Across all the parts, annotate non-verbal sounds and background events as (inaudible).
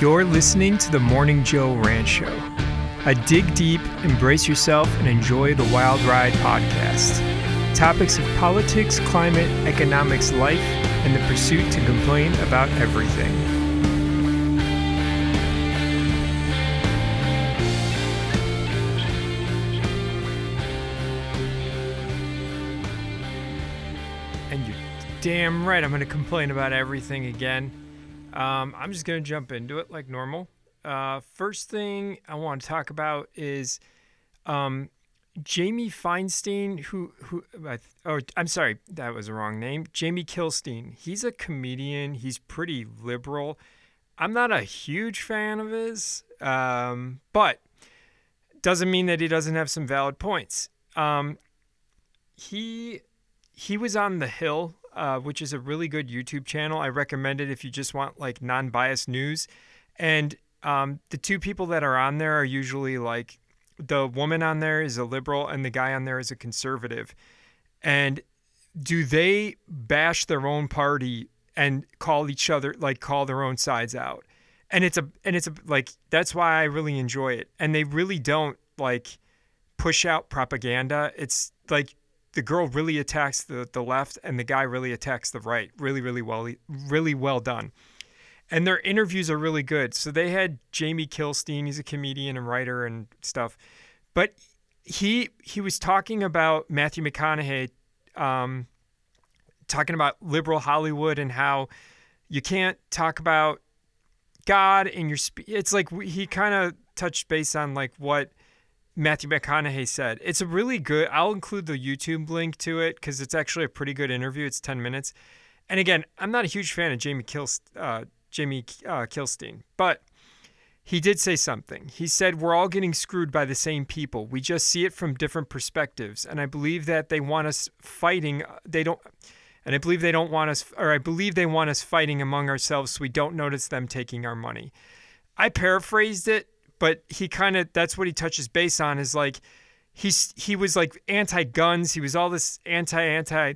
You're listening to the Morning Joe Ranch Show, a dig deep, embrace yourself, and enjoy the wild ride podcast. Topics of politics, climate, economics, life, and the pursuit to complain about everything. And you're damn right, I'm going to complain about everything again. Um, I'm just going to jump into it like normal. Uh, first thing I want to talk about is um, Jamie Feinstein, who who oh I'm sorry, that was the wrong name. Jamie Kilstein. He's a comedian. He's pretty liberal. I'm not a huge fan of his, um, but doesn't mean that he doesn't have some valid points. Um, he he was on the Hill, uh, which is a really good YouTube channel. I recommend it if you just want like non-biased news. And um, the two people that are on there are usually like the woman on there is a liberal and the guy on there is a conservative. And do they bash their own party and call each other like call their own sides out? And it's a and it's a like that's why I really enjoy it. And they really don't like push out propaganda. It's like the girl really attacks the, the left and the guy really attacks the right. Really, really well really well done. And their interviews are really good. So they had Jamie Kilstein, he's a comedian and writer and stuff. But he he was talking about Matthew McConaughey um, talking about liberal Hollywood and how you can't talk about God in your it's like he kind of touched base on like what Matthew McConaughey said. It's a really good. I'll include the YouTube link to it because it's actually a pretty good interview. It's ten minutes, and again, I'm not a huge fan of Jamie Kilst, uh, Jamie uh, Kilstein, but he did say something. He said we're all getting screwed by the same people. We just see it from different perspectives, and I believe that they want us fighting. They don't. And I believe they don't want us, or I believe they want us fighting among ourselves so we don't notice them taking our money. I paraphrased it but he kind of that's what he touches base on is like he's he was like anti-guns he was all this anti-anti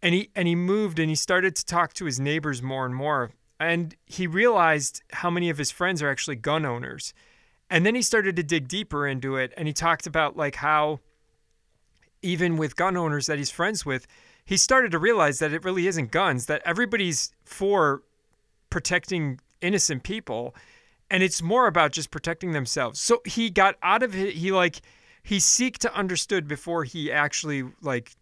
and he and he moved and he started to talk to his neighbors more and more and he realized how many of his friends are actually gun owners and then he started to dig deeper into it and he talked about like how even with gun owners that he's friends with he started to realize that it really isn't guns that everybody's for protecting innocent people and it's more about just protecting themselves. So he got out of it. He like he seeked to understood before he actually like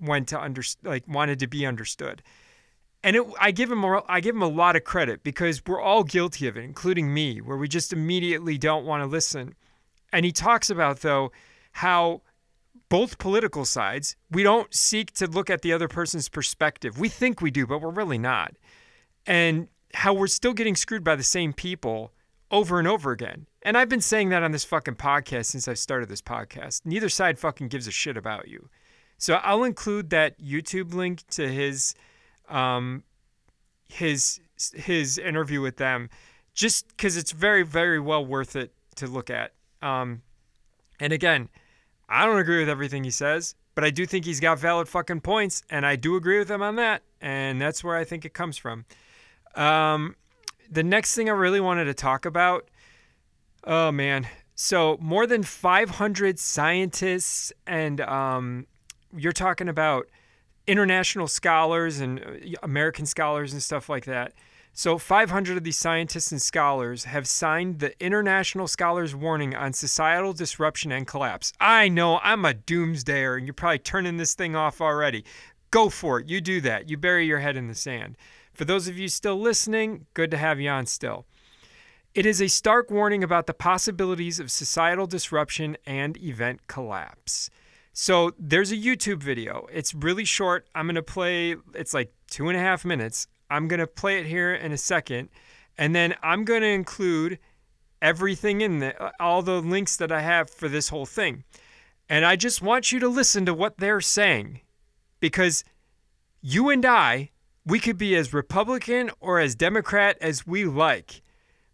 went to under like wanted to be understood. And it, I give him a, I give him a lot of credit because we're all guilty of it, including me, where we just immediately don't want to listen. And he talks about though how both political sides we don't seek to look at the other person's perspective. We think we do, but we're really not. And how we're still getting screwed by the same people over and over again. And I've been saying that on this fucking podcast since I started this podcast. Neither side fucking gives a shit about you. So I'll include that YouTube link to his um his his interview with them just cuz it's very very well worth it to look at. Um and again, I don't agree with everything he says, but I do think he's got valid fucking points and I do agree with him on that and that's where I think it comes from. Um the next thing I really wanted to talk about, oh man. So more than 500 scientists and um, you're talking about international scholars and uh, American scholars and stuff like that. So 500 of these scientists and scholars have signed the International Scholars Warning on Societal Disruption and Collapse. I know I'm a doomsdayer and you're probably turning this thing off already. Go for it. You do that. You bury your head in the sand. For those of you still listening, good to have you on still. It is a stark warning about the possibilities of societal disruption and event collapse. So there's a YouTube video. It's really short. I'm going to play, it's like two and a half minutes. I'm going to play it here in a second. And then I'm going to include everything in all the links that I have for this whole thing. And I just want you to listen to what they're saying because you and I we could be as Republican or as Democrat as we like.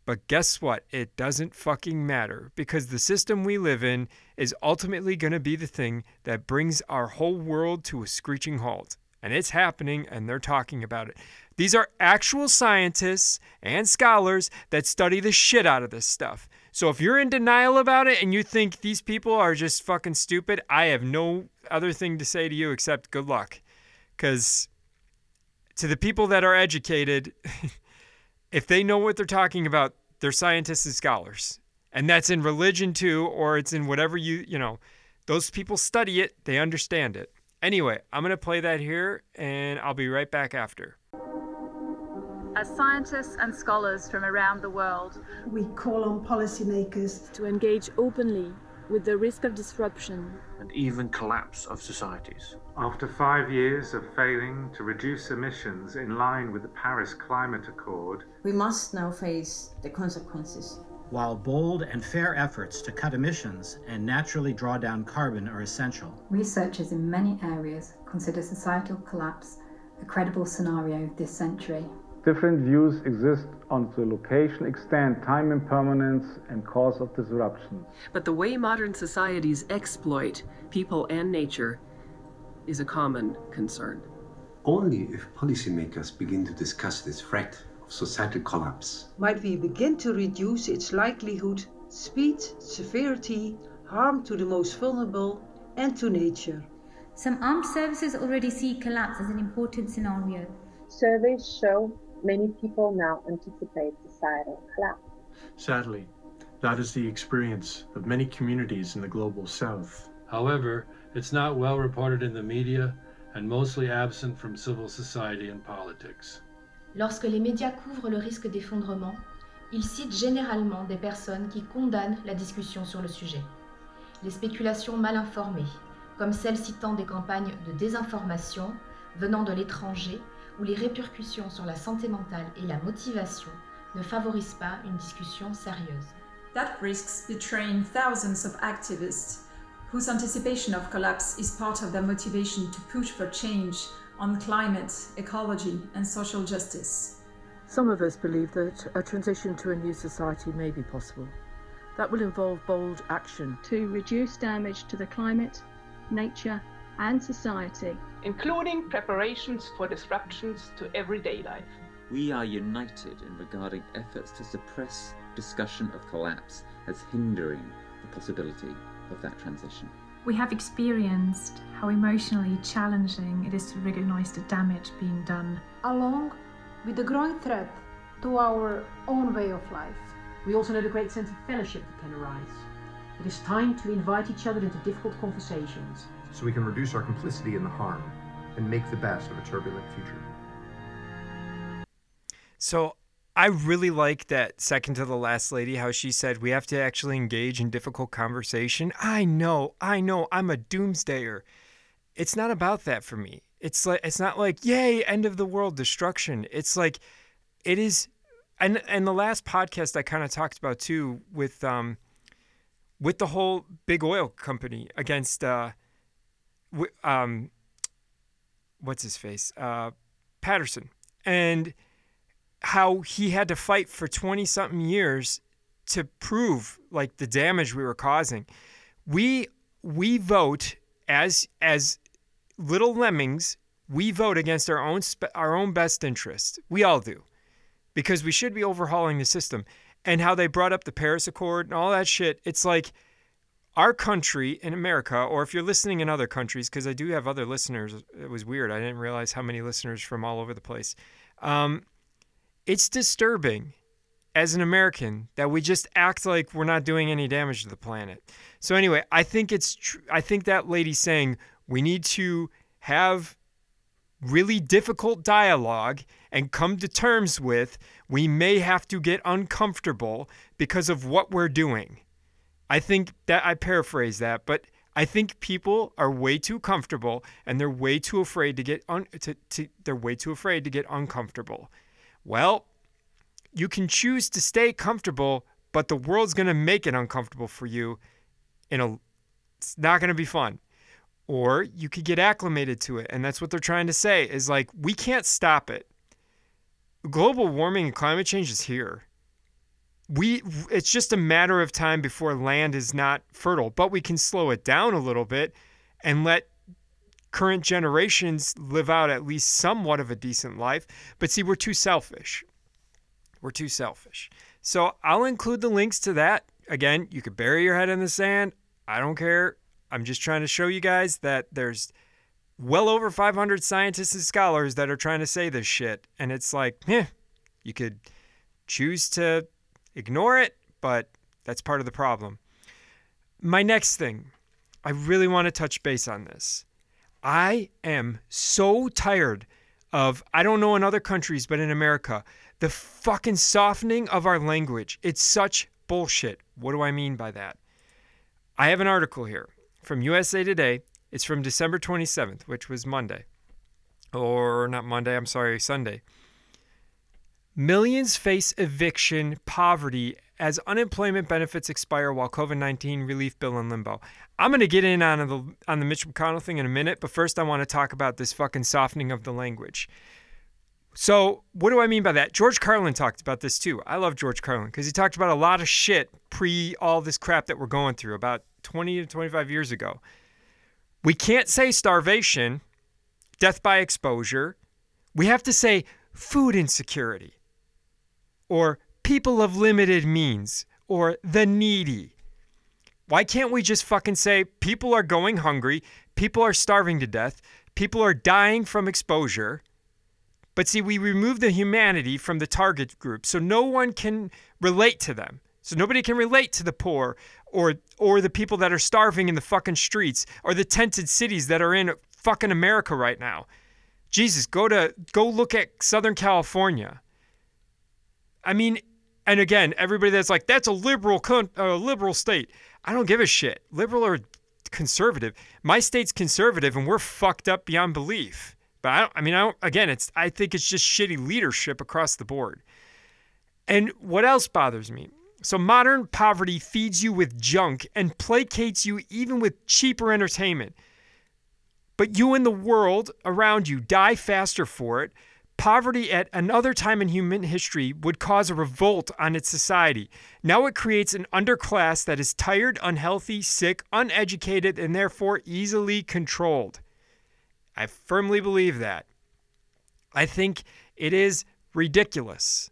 But guess what? It doesn't fucking matter because the system we live in is ultimately going to be the thing that brings our whole world to a screeching halt. and it's happening, and they're talking about it. These are actual scientists and scholars that study the shit out of this stuff. So if you're in denial about it and you think these people are just fucking stupid, I have no other thing to say to you except good luck. Because to the people that are educated, (laughs) if they know what they're talking about, they're scientists and scholars. And that's in religion too, or it's in whatever you, you know, those people study it, they understand it. Anyway, I'm going to play that here and I'll be right back after. As scientists and scholars from around the world, we call on policymakers to engage openly with the risk of disruption and even collapse of societies. After five years of failing to reduce emissions in line with the Paris Climate Accord, we must now face the consequences. While bold and fair efforts to cut emissions and naturally draw down carbon are essential, researchers in many areas consider societal collapse a credible scenario this century. Different views exist on the location, extent, time impermanence, and cause of disruption. But the way modern societies exploit people and nature is a common concern. Only if policymakers begin to discuss this threat of societal collapse might we begin to reduce its likelihood, speed, severity, harm to the most vulnerable, and to nature. Some armed services already see collapse as an important scenario. Surveys show many people now anticipate societal collapse. Sadly, that is the experience of many communities in the global south. However, it's not well reported in the media and mostly absent from civil society and politics. Lorsque les médias couvrent le risque d'effondrement, ils citent généralement des personnes qui condamnent la discussion sur le sujet. Les spéculations mal informées, comme celles citant des campagnes de désinformation venant de l'étranger où les répercussions sur la santé mentale et la motivation ne favorisent pas une discussion sérieuse. That risks betraying thousands of activists whose anticipation of collapse is part of their motivation to push for change on climate, ecology, and social justice. Some of us believe that a transition to a new society may be possible. That will involve bold action to reduce damage to the climate, nature, and society, including preparations for disruptions to everyday life. We are united in regarding efforts to suppress discussion of collapse as hindering the possibility of that transition. We have experienced how emotionally challenging it is to recognize the damage being done. Along with the growing threat to our own way of life. We also know the great sense of fellowship that can arise. It is time to invite each other into difficult conversations so we can reduce our complicity in the harm and make the best of a turbulent future. So I really like that second to the last lady, how she said we have to actually engage in difficult conversation. I know, I know, I'm a doomsdayer. It's not about that for me. It's like it's not like, yay, end of the world destruction. It's like it is and and the last podcast I kind of talked about too with um with the whole big oil company against uh um, what's his face, uh, Patterson, and how he had to fight for 20 something years to prove like the damage we were causing. We we vote as as little lemmings. We vote against our own our own best interest. We all do, because we should be overhauling the system. And how they brought up the Paris Accord and all that shit. It's like our country in America, or if you're listening in other countries, because I do have other listeners, it was weird. I didn't realize how many listeners from all over the place. Um, it's disturbing as an American that we just act like we're not doing any damage to the planet. So anyway, I think it's tr- I think that lady saying we need to have really difficult dialogue and come to terms with we may have to get uncomfortable because of what we're doing. I think that I paraphrase that, but I think people are way too comfortable and they're way too afraid to get un- to, to they're way too afraid to get uncomfortable. Well, you can choose to stay comfortable, but the world's going to make it uncomfortable for you in a it's not going to be fun. Or you could get acclimated to it, and that's what they're trying to say is like we can't stop it. Global warming and climate change is here we it's just a matter of time before land is not fertile but we can slow it down a little bit and let current generations live out at least somewhat of a decent life. But see, we're too selfish. We're too selfish. So I'll include the links to that. Again, you could bury your head in the sand. I don't care. I'm just trying to show you guys that there's well over 500 scientists and scholars that are trying to say this shit. And it's like, eh, you could choose to ignore it, but that's part of the problem. My next thing, I really want to touch base on this. I am so tired of, I don't know in other countries, but in America, the fucking softening of our language. It's such bullshit. What do I mean by that? I have an article here from USA Today. It's from December 27th, which was Monday. Or not Monday, I'm sorry, Sunday. Millions face eviction, poverty as unemployment benefits expire while COVID-19 relief bill in limbo. I'm going to get in on the on the Mitch McConnell thing in a minute, but first I want to talk about this fucking softening of the language. So, what do I mean by that? George Carlin talked about this too. I love George Carlin because he talked about a lot of shit pre all this crap that we're going through about 20 to 25 years ago. We can't say starvation, death by exposure. We have to say food insecurity or people of limited means or the needy. Why can't we just fucking say people are going hungry, people are starving to death, people are dying from exposure? But see, we remove the humanity from the target group so no one can relate to them. So nobody can relate to the poor or or the people that are starving in the fucking streets or the tented cities that are in fucking America right now. Jesus, go to go look at Southern California. I mean, and again, everybody that's like that's a liberal con- uh, liberal state. I don't give a shit. Liberal or conservative. My state's conservative and we're fucked up beyond belief. But I, don't, I mean, I don't, again, it's I think it's just shitty leadership across the board. And what else bothers me? So modern poverty feeds you with junk and placates you even with cheaper entertainment. But you and the world around you die faster for it. Poverty at another time in human history would cause a revolt on its society. Now it creates an underclass that is tired, unhealthy, sick, uneducated, and therefore easily controlled. I firmly believe that. I think it is ridiculous.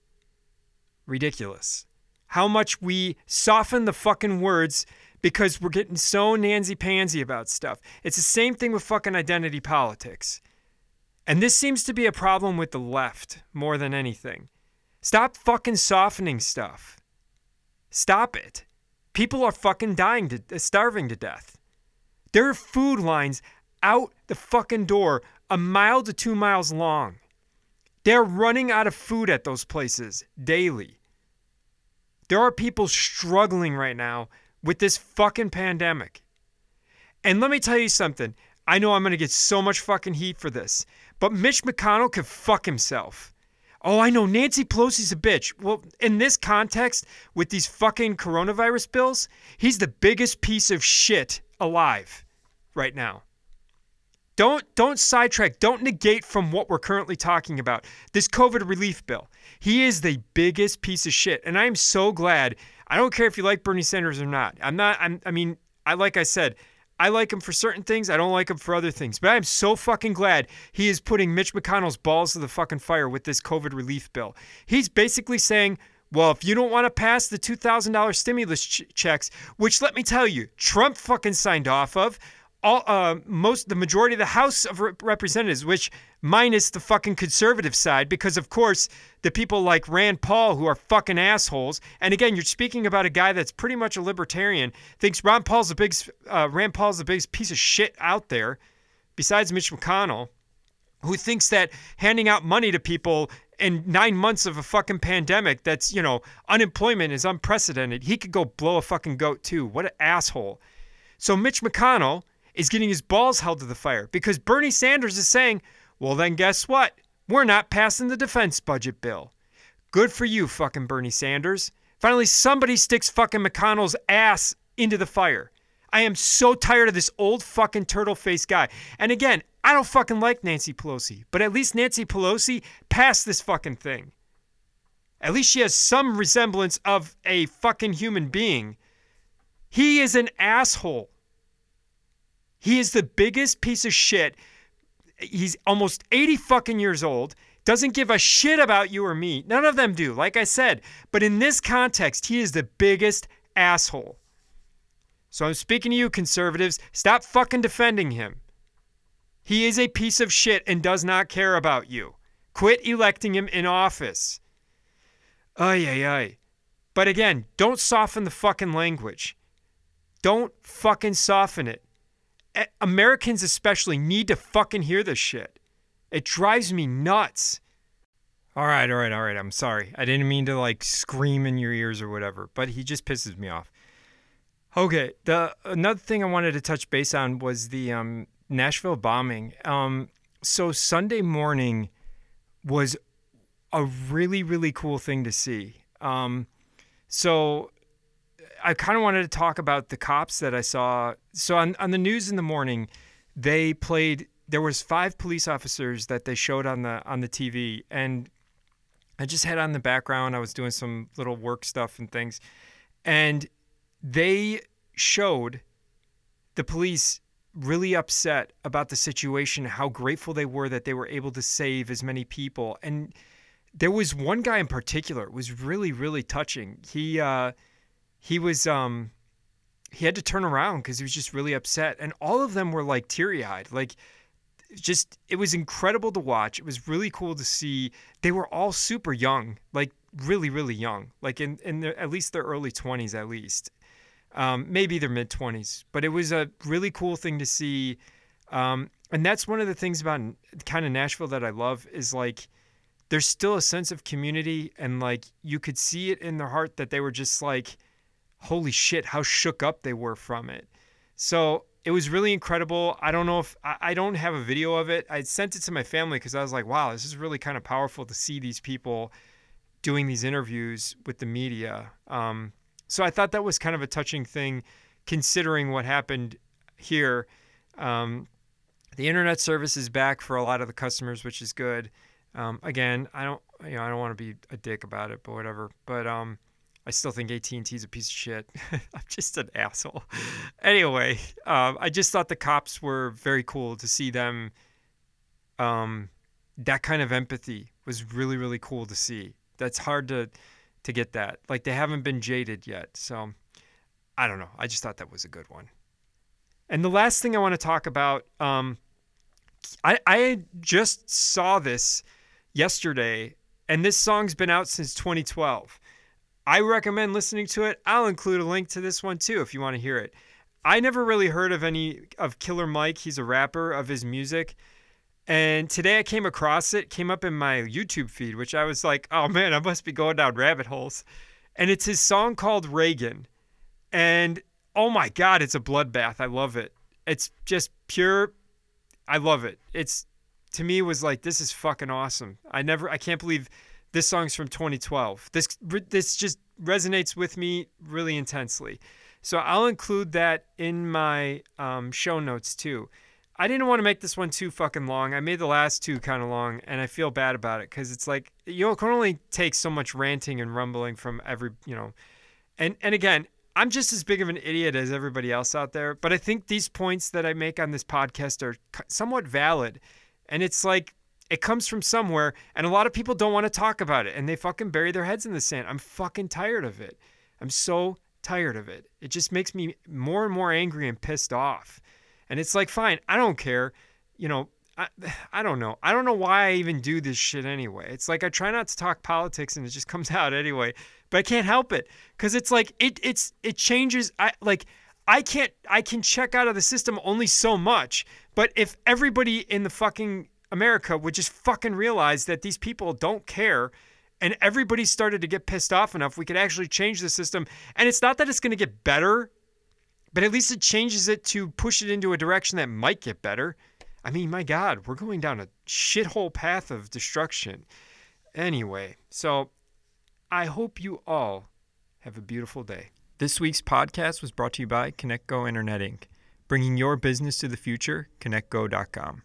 Ridiculous. How much we soften the fucking words because we're getting so Nancy Pansy about stuff. It's the same thing with fucking identity politics. And this seems to be a problem with the left more than anything. Stop fucking softening stuff. Stop it. People are fucking dying to uh, starving to death. There are food lines out the fucking door a mile to two miles long. They're running out of food at those places daily. There are people struggling right now with this fucking pandemic. And let me tell you something. I know I'm going to get so much fucking heat for this, but Mitch McConnell could fuck himself. Oh, I know Nancy Pelosi's a bitch. Well, in this context, with these fucking coronavirus bills, he's the biggest piece of shit alive right now. Don't don't sidetrack. Don't negate from what we're currently talking about. This COVID relief bill. He is the biggest piece of shit, and I am so glad. I don't care if you like Bernie Sanders or not. I'm not. I'm, I mean, I like I said, I like him for certain things. I don't like him for other things. But I'm so fucking glad he is putting Mitch McConnell's balls to the fucking fire with this COVID relief bill. He's basically saying. Well, if you don't want to pass the $2,000 stimulus ch- checks, which let me tell you, Trump fucking signed off of, all uh, most the majority of the House of Representatives, which minus the fucking conservative side, because of course the people like Rand Paul who are fucking assholes. And again, you're speaking about a guy that's pretty much a libertarian, thinks Ron Paul's the biggest uh, Rand Paul's the biggest piece of shit out there, besides Mitch McConnell, who thinks that handing out money to people in nine months of a fucking pandemic that's you know unemployment is unprecedented. He could go blow a fucking goat too. What an asshole. So Mitch McConnell is getting his balls held to the fire because Bernie Sanders is saying, well, then guess what? We're not passing the defense budget bill. Good for you, fucking Bernie Sanders. Finally, somebody sticks fucking McConnell's ass into the fire. I am so tired of this old fucking turtle faced guy. And again, I don't fucking like Nancy Pelosi, but at least Nancy Pelosi passed this fucking thing. At least she has some resemblance of a fucking human being. He is an asshole. He is the biggest piece of shit. He's almost 80 fucking years old. Doesn't give a shit about you or me. None of them do, like I said. But in this context, he is the biggest asshole. So I'm speaking to you, conservatives. Stop fucking defending him. He is a piece of shit and does not care about you. Quit electing him in office. Ay, ay, ay. But again, don't soften the fucking language. Don't fucking soften it. Americans, especially, need to fucking hear this shit. It drives me nuts. All right, all right, all right. I'm sorry. I didn't mean to like scream in your ears or whatever, but he just pisses me off. Okay, the another thing I wanted to touch base on was the um, Nashville bombing. Um, so Sunday morning was a really really cool thing to see. Um, so I kind of wanted to talk about the cops that I saw. So on on the news in the morning, they played. There was five police officers that they showed on the on the TV, and I just had on the background. I was doing some little work stuff and things, and they showed the police really upset about the situation, how grateful they were that they were able to save as many people. And there was one guy in particular, it was really, really touching. He uh he was um he had to turn around because he was just really upset. And all of them were like teary eyed. Like just it was incredible to watch. It was really cool to see. They were all super young, like really, really young, like in in their, at least their early twenties, at least um, maybe their mid 20s. But it was a really cool thing to see. Um, and that's one of the things about kind of Nashville that I love is like there's still a sense of community and like you could see it in their heart that they were just like holy shit how shook up they were from it so it was really incredible i don't know if i, don't have a video of it i sent it to my family because i was like wow this is really kind of powerful to see these people doing these interviews with the media um, so I thought that was kind of a touching thing, considering what happened here. Um, the internet service is back for a lot of the customers, which is good. Um, again, I don't, you know, I don't want to be a dick about it, but whatever. But um, I still think AT and T is a piece of shit. (laughs) I'm just an asshole. anyway, um, I just thought the cops were very cool to see them. Um, that kind of empathy was really, really cool to see. That's hard to to get that. Like they haven't been jaded yet. So I don't know. I just thought that was a good one. And the last thing I want to talk about, um, I, I just saw this yesterday, and this song's been out since 2012. I recommend listening to it. I'll include a link to this one too if you want to hear it. I never really heard of any of Killer Mike. He's a rapper of his music. And today I came across it, came up in my YouTube feed, which I was like, oh man, I must be going down rabbit holes. And it's his song called Reagan. And oh my God, it's a bloodbath. I love it. It's just pure. I love it. It's to me was like, this is fucking awesome. I never, I can't believe this song's from 2012. This, this just resonates with me really intensely. So I'll include that in my um, show notes too. I didn't want to make this one too fucking long. I made the last two kind of long, and I feel bad about it because it's like you can only take so much ranting and rumbling from every you know, and and again, I'm just as big of an idiot as everybody else out there. But I think these points that I make on this podcast are somewhat valid, and it's like it comes from somewhere, and a lot of people don't want to talk about it, and they fucking bury their heads in the sand. I'm fucking tired of it. I'm so tired of it. It just makes me more and more angry and pissed off. And it's like, fine, I don't care. You know, I, (sighs) I don't know. I don't know why I even do this shit anyway. It's like I try not to talk politics and it just (laughs) comes out anyway, but I can't help it cuz it's like it it's it changes I like I can't I can check out of the system only so much. But if everybody in the fucking America would just fucking realize that these people don't care and everybody started to get pissed off enough, we could actually change the system. And it's not that it's going to get better but at least it changes it to push it into a direction that might get better. I mean, my God, we're going down a shithole path of destruction. Anyway, so I hope you all have a beautiful day. This week's podcast was brought to you by ConnectGo Internet Inc., bringing your business to the future, connectgo.com.